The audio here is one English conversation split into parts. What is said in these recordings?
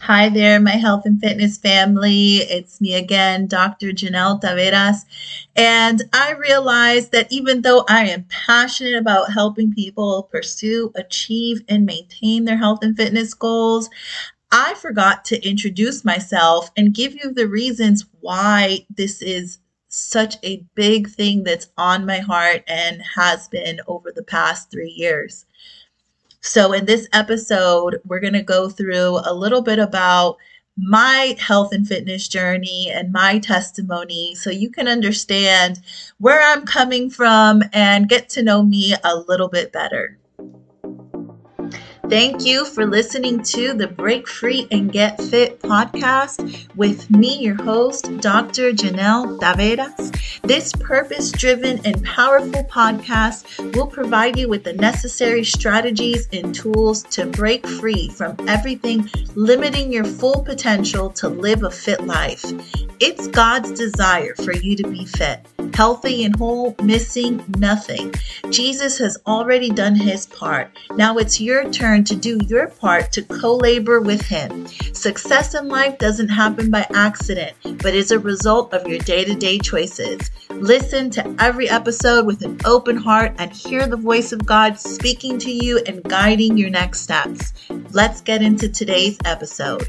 Hi there, my health and fitness family. It's me again, Dr. Janelle Taveras. And I realized that even though I am passionate about helping people pursue, achieve, and maintain their health and fitness goals, I forgot to introduce myself and give you the reasons why this is such a big thing that's on my heart and has been over the past three years. So, in this episode, we're going to go through a little bit about my health and fitness journey and my testimony so you can understand where I'm coming from and get to know me a little bit better. Thank you for listening to the Break Free and Get Fit podcast with me, your host, Dr. Janelle Taveras. This purpose driven and powerful podcast will provide you with the necessary strategies and tools to break free from everything limiting your full potential to live a fit life. It's God's desire for you to be fit, healthy and whole, missing nothing. Jesus has already done his part. Now it's your turn to do your part to co labor with Him. Success in life doesn't happen by accident, but is a result of your day to day choices. Listen to every episode with an open heart and hear the voice of God speaking to you and guiding your next steps. Let's get into today's episode.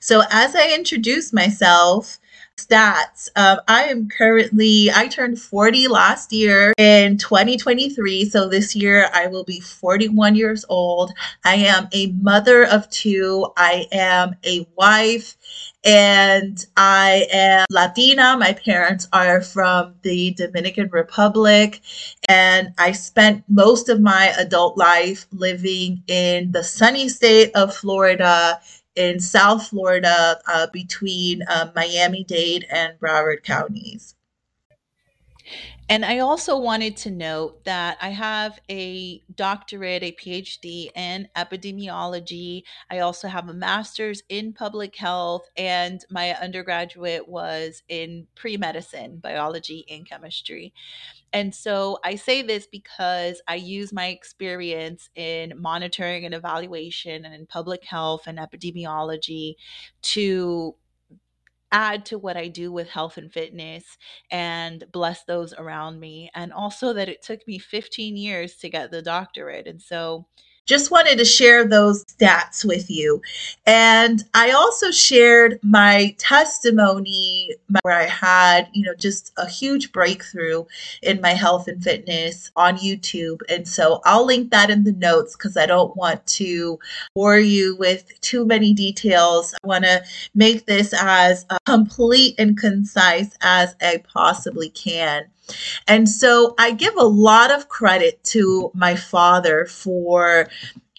So, as I introduce myself, stats. Um, I am currently, I turned 40 last year in 2023. So this year I will be 41 years old. I am a mother of two. I am a wife and I am Latina. My parents are from the Dominican Republic, and I spent most of my adult life living in the sunny state of Florida in South Florida uh, between uh, Miami Dade and Broward counties. And I also wanted to note that I have a doctorate, a PhD in epidemiology. I also have a master's in public health, and my undergraduate was in pre medicine, biology, and chemistry. And so I say this because I use my experience in monitoring and evaluation and in public health and epidemiology to add to what I do with health and fitness and bless those around me. And also that it took me 15 years to get the doctorate. And so just wanted to share those stats with you. And I also shared my testimony where I had, you know, just a huge breakthrough in my health and fitness on YouTube. And so I'll link that in the notes because I don't want to bore you with too many details. I want to make this as uh, complete and concise as I possibly can. And so I give a lot of credit to my father for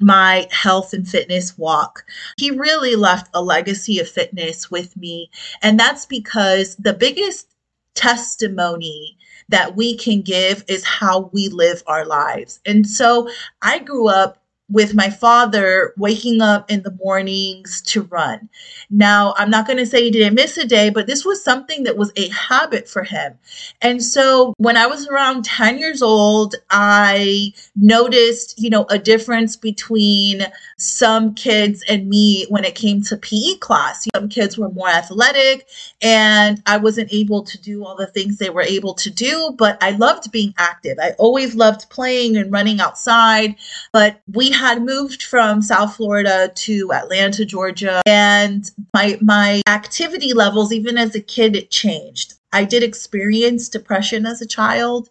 my health and fitness walk. He really left a legacy of fitness with me. And that's because the biggest testimony that we can give is how we live our lives. And so I grew up with my father waking up in the mornings to run. Now, I'm not going to say he didn't miss a day, but this was something that was a habit for him. And so when I was around 10 years old, I noticed, you know, a difference between some kids and me when it came to PE class. Some kids were more athletic and I wasn't able to do all the things they were able to do, but I loved being active. I always loved playing and running outside, but we had moved from South Florida to Atlanta, Georgia, and my my activity levels even as a kid it changed. I did experience depression as a child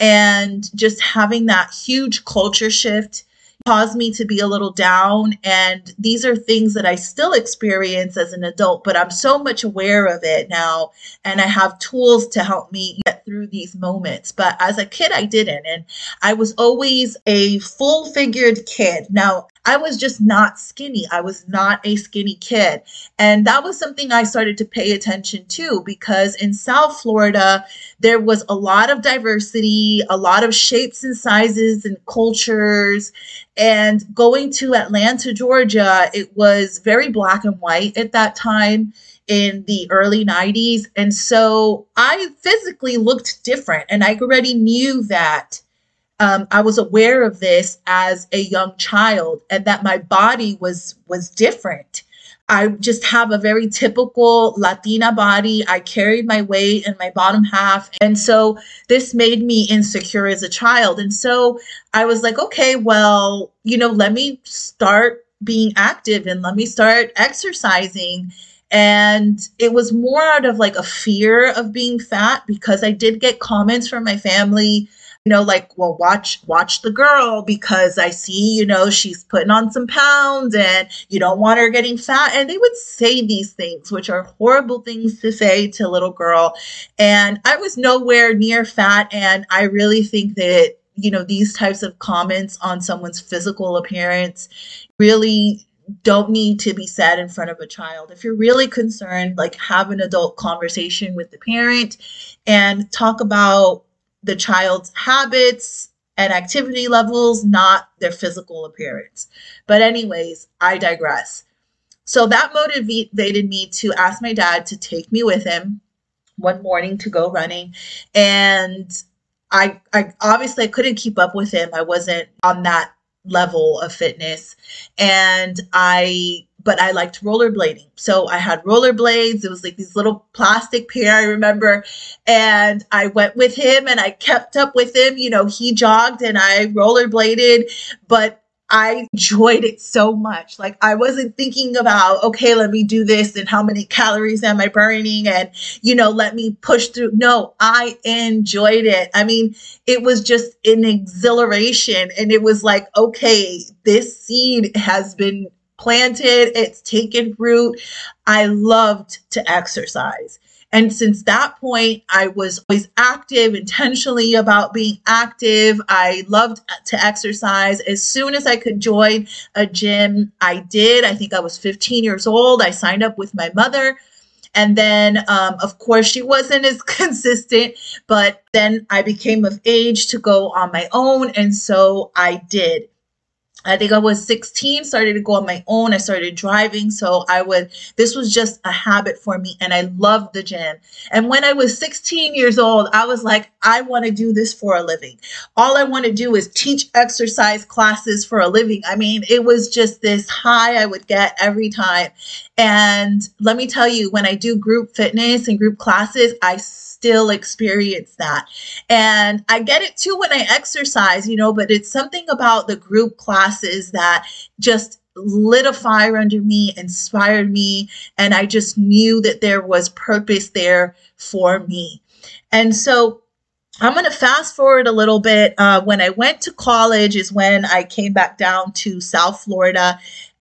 and just having that huge culture shift caused me to be a little down. And these are things that I still experience as an adult, but I'm so much aware of it now. And I have tools to help me get through these moments. But as a kid, I didn't. And I was always a full figured kid. Now, I was just not skinny. I was not a skinny kid. And that was something I started to pay attention to because in South Florida, there was a lot of diversity, a lot of shapes and sizes and cultures. And going to Atlanta, Georgia, it was very black and white at that time in the early 90s. And so I physically looked different. And I already knew that um, I was aware of this as a young child and that my body was was different. I just have a very typical Latina body. I carried my weight in my bottom half. And so this made me insecure as a child. And so I was like, okay, well, you know, let me start being active and let me start exercising. And it was more out of like a fear of being fat because I did get comments from my family you know like well watch watch the girl because i see you know she's putting on some pounds and you don't want her getting fat. And they would say these things which are horrible things to say to a little girl. And i was nowhere near fat. And i really think that you know these types of comments on someone's physical appearance really don't need to be said in front of a child. If you're really concerned, like have an adult conversation with the parent and talk about the child's habits and activity levels, not their physical appearance. But, anyways, I digress. So that motivated me to ask my dad to take me with him one morning to go running. And I, I obviously I couldn't keep up with him. I wasn't on that level of fitness. And I but I liked rollerblading. So I had rollerblades. It was like these little plastic pair, I remember. And I went with him and I kept up with him. You know, he jogged and I rollerbladed, but I enjoyed it so much. Like I wasn't thinking about, okay, let me do this and how many calories am I burning and, you know, let me push through. No, I enjoyed it. I mean, it was just an exhilaration and it was like, okay, this seed has been planted, it's taken root. I loved to exercise. And since that point, I was always active, intentionally about being active. I loved to exercise. As soon as I could join a gym, I did. I think I was 15 years old. I signed up with my mother. And then, um, of course, she wasn't as consistent, but then I became of age to go on my own. And so I did. I think I was 16, started to go on my own. I started driving. So I would, this was just a habit for me. And I loved the gym. And when I was 16 years old, I was like, I want to do this for a living. All I want to do is teach exercise classes for a living. I mean, it was just this high I would get every time. And let me tell you, when I do group fitness and group classes, I still experience that. And I get it too when I exercise, you know, but it's something about the group classes that just lit a fire under me, inspired me, and I just knew that there was purpose there for me. And so I'm going to fast forward a little bit. Uh, when I went to college, is when I came back down to South Florida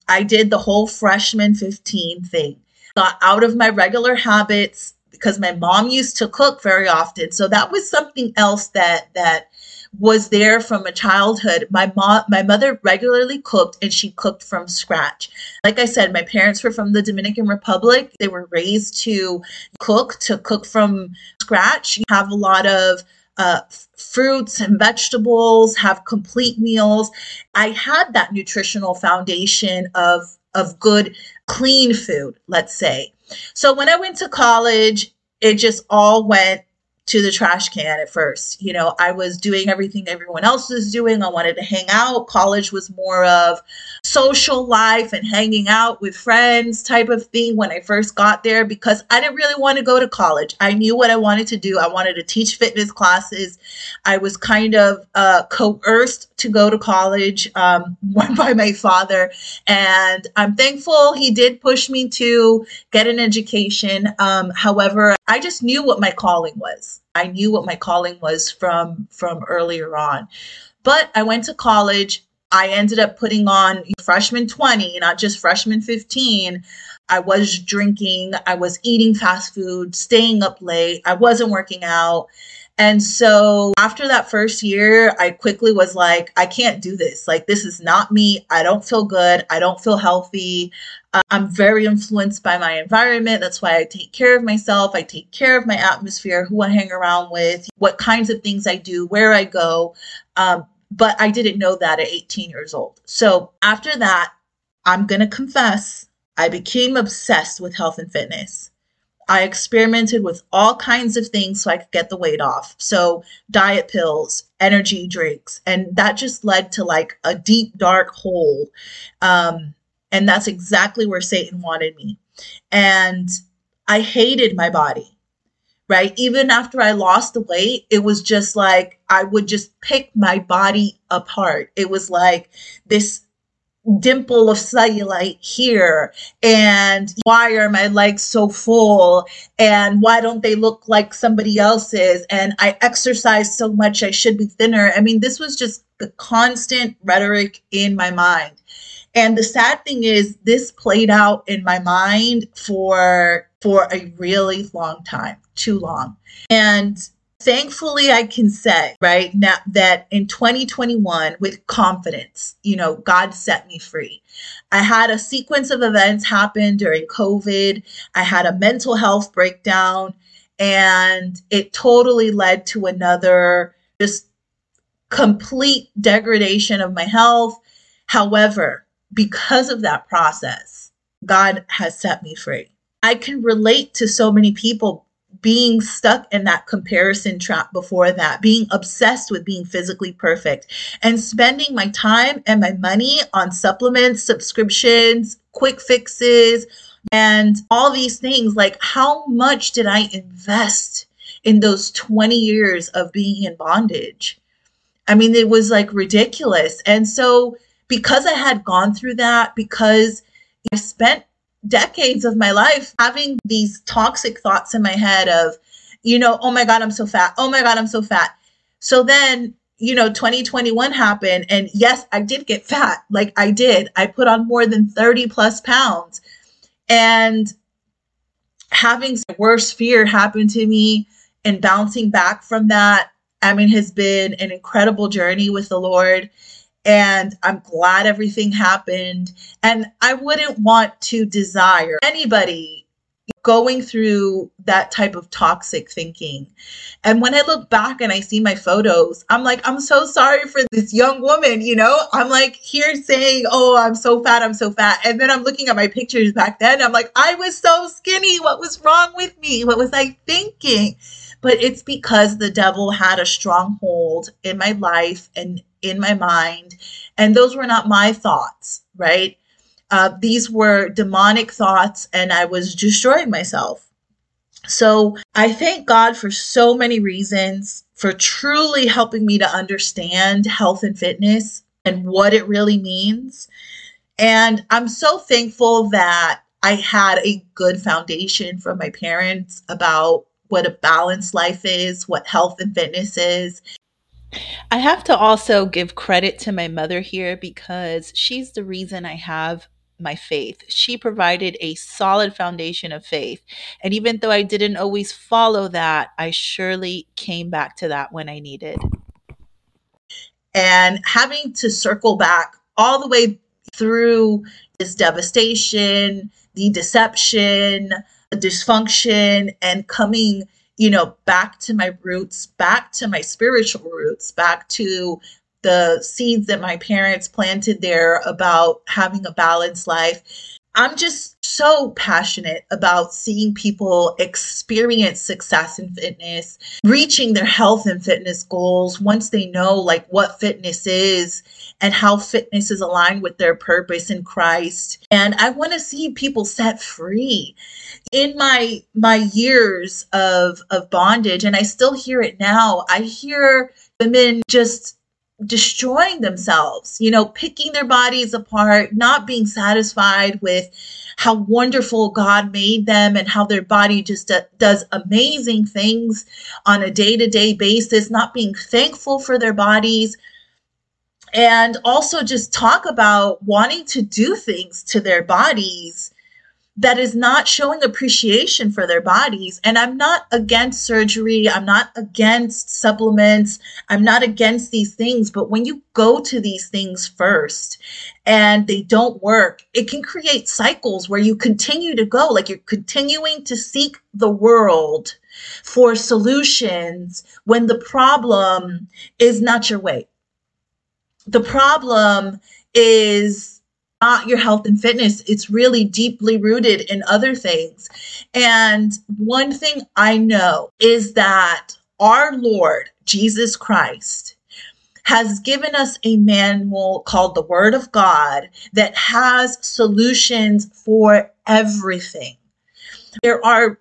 I did the whole freshman 15 thing. Got out of my regular habits because my mom used to cook very often. So that was something else that that was there from a childhood. My mom, my mother regularly cooked and she cooked from scratch. Like I said, my parents were from the Dominican Republic. They were raised to cook, to cook from scratch. You have a lot of uh, fruits and vegetables, have complete meals. I had that nutritional foundation of of good, clean food, let's say. So when I went to college, it just all went to the trash can at first. You know, I was doing everything everyone else was doing. I wanted to hang out. College was more of social life and hanging out with friends type of thing when I first got there because I didn't really want to go to college. I knew what I wanted to do. I wanted to teach fitness classes. I was kind of uh, coerced to go to college um, by my father. And I'm thankful he did push me to get an education. Um, however, I just knew what my calling was. I knew what my calling was from from earlier on. But I went to college. I ended up putting on freshman 20, not just freshman 15. I was drinking, I was eating fast food, staying up late, I wasn't working out. And so after that first year, I quickly was like, I can't do this. Like, this is not me. I don't feel good. I don't feel healthy. Uh, I'm very influenced by my environment. That's why I take care of myself. I take care of my atmosphere, who I hang around with, what kinds of things I do, where I go. Um, but I didn't know that at 18 years old. So after that, I'm going to confess, I became obsessed with health and fitness. I experimented with all kinds of things so I could get the weight off. So, diet pills, energy drinks. And that just led to like a deep, dark hole. Um, and that's exactly where Satan wanted me. And I hated my body right? Even after I lost the weight, it was just like I would just pick my body apart. It was like this dimple of cellulite here. And why are my legs so full? And why don't they look like somebody else's? And i exercise so much i should be thinner. I mean this was just the constant rhetoric in my mind. And the sad thing is this played out in my mind for for a really long time too long. And thankfully i can say right now that in 2021 with confidence you know god set me free. I had a sequence of events happen during covid. I had a mental health breakdown and it totally led to another just complete degradation of my health. However because of that process god has set me free. I can relate to so many people being stuck in that comparison trap before that, being obsessed with being physically perfect, and spending my time and my money on supplements, subscriptions, quick fixes, and all these things. Like, how much did I invest in those 20 years of being in bondage? I mean, it was like ridiculous. And so, because I had gone through that, because I spent decades of my life having these toxic thoughts in my head of, you know, oh my God, I'm so fat. Oh my God, I'm so fat. So then, you know, 2021 happened. And yes, I did get fat. Like I did. I put on more than 30 plus pounds. And having worse fear happen to me and bouncing back from that, I mean, has been an incredible journey with the Lord and I'm glad everything happened. And I wouldn't want to desire anybody going through that type of toxic thinking. And when I look back and I see my photos, I'm like, I'm so sorry for this young woman, you know? I'm like here saying, oh, I'm so fat, I'm so fat. And then I'm looking at my pictures back then. I'm like, I was so skinny. What was wrong with me? What was I thinking? But it's because the devil had a stronghold in my life and in my mind. And those were not my thoughts, right? Uh, these were demonic thoughts, and I was destroying myself. So I thank God for so many reasons for truly helping me to understand health and fitness and what it really means. And I'm so thankful that I had a good foundation from my parents about what a balanced life is, what health and fitness is, I have to also give credit to my mother here because she's the reason I have my faith. She provided a solid foundation of faith. And even though I didn't always follow that, I surely came back to that when I needed. And having to circle back all the way through this devastation, the deception, the dysfunction, and coming you know, back to my roots, back to my spiritual roots, back to the seeds that my parents planted there about having a balanced life. I'm just so passionate about seeing people experience success in fitness, reaching their health and fitness goals once they know like what fitness is and how fitness is aligned with their purpose in Christ. And I want to see people set free in my my years of of bondage and I still hear it now. I hear women just destroying themselves, you know, picking their bodies apart, not being satisfied with how wonderful God made them and how their body just does amazing things on a day to day basis, not being thankful for their bodies. And also just talk about wanting to do things to their bodies that is not showing appreciation for their bodies. And I'm not against surgery. I'm not against supplements. I'm not against these things. But when you go to these things first and they don't work, it can create cycles where you continue to go, like you're continuing to seek the world for solutions when the problem is not your weight. The problem is not your health and fitness. It's really deeply rooted in other things. And one thing I know is that our Lord, Jesus Christ, has given us a manual called the Word of God that has solutions for everything. There are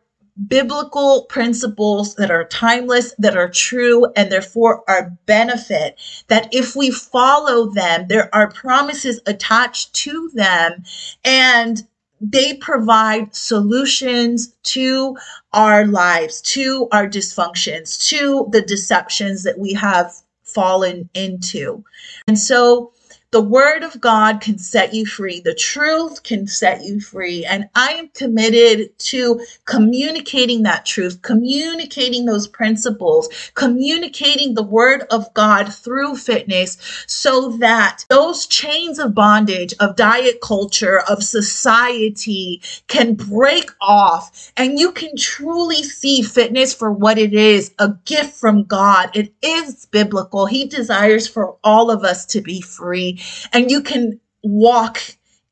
biblical principles that are timeless, that are true, and therefore are benefit. That if we follow them, there are promises attached to them, and they provide solutions to our lives, to our dysfunctions, to the deceptions that we have fallen into. And so the word of God can set you free. The truth can set you free. And I am committed to communicating that truth, communicating those principles, communicating the word of God through fitness so that those chains of bondage, of diet culture, of society can break off and you can truly see fitness for what it is a gift from God. It is biblical. He desires for all of us to be free and you can walk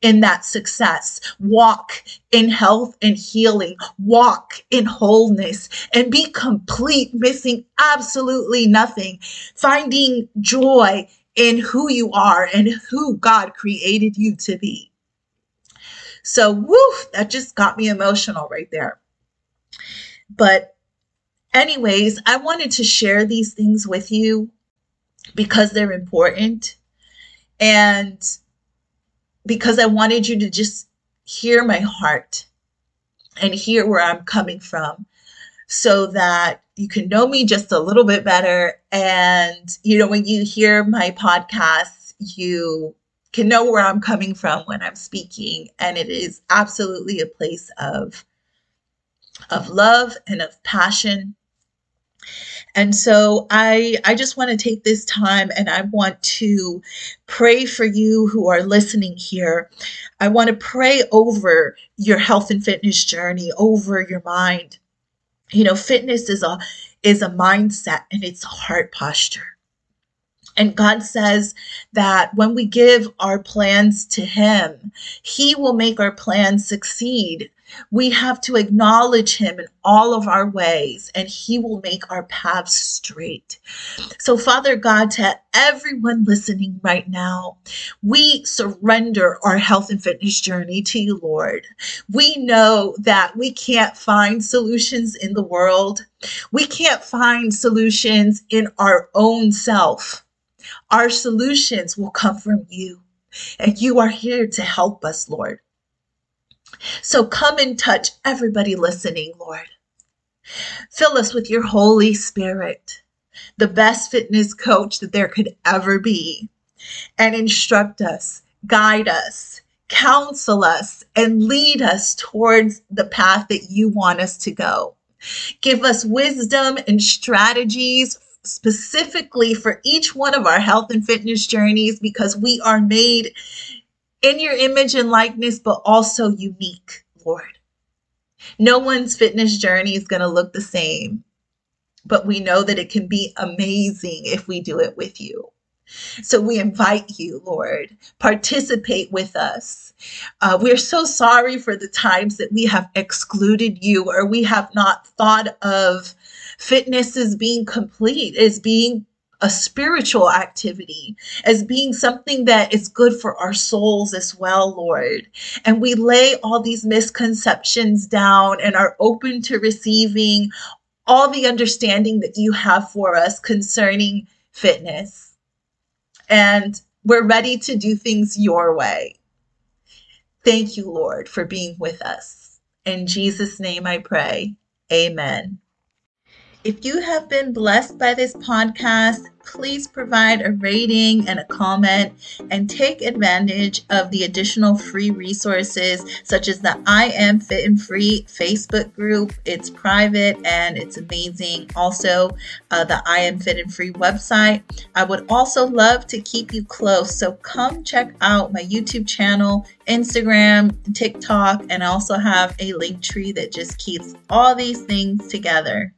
in that success, walk in health and healing, walk in wholeness, and be complete, missing absolutely nothing, finding joy in who you are and who God created you to be. So, woof, that just got me emotional right there. But, anyways, I wanted to share these things with you because they're important and because I wanted you to just hear my heart and hear where I'm coming from so that you can know me just a little bit better. And, you know, when you hear my podcast, you can know where I'm coming from when I'm speaking. And it is absolutely a place of, of love and of passion and so I I just want to take this time and I want to pray for you who are listening here. I want to pray over your health and fitness journey, over your mind. You know, fitness is a is a mindset and it's a heart posture. And God says that when we give our plans to Him, He will make our plans succeed. We have to acknowledge him in all of our ways, and he will make our paths straight. So, Father God, to everyone listening right now, we surrender our health and fitness journey to you, Lord. We know that we can't find solutions in the world, we can't find solutions in our own self. Our solutions will come from you, and you are here to help us, Lord. So come and touch everybody listening, Lord. Fill us with your Holy Spirit, the best fitness coach that there could ever be, and instruct us, guide us, counsel us, and lead us towards the path that you want us to go. Give us wisdom and strategies specifically for each one of our health and fitness journeys because we are made in your image and likeness, but also unique, Lord. No one's fitness journey is going to look the same, but we know that it can be amazing if we do it with you. So we invite you, Lord, participate with us. Uh, we're so sorry for the times that we have excluded you or we have not thought of fitness as being complete, as being a spiritual activity, as being something that is good for our souls as well, Lord. And we lay all these misconceptions down and are open to receiving all the understanding that you have for us concerning fitness. And we're ready to do things your way. Thank you, Lord, for being with us. In Jesus' name I pray. Amen. If you have been blessed by this podcast, please provide a rating and a comment and take advantage of the additional free resources such as the I Am Fit and Free Facebook group. It's private and it's amazing. Also, uh, the I Am Fit and Free website. I would also love to keep you close, so come check out my YouTube channel, Instagram, TikTok, and I also have a link tree that just keeps all these things together.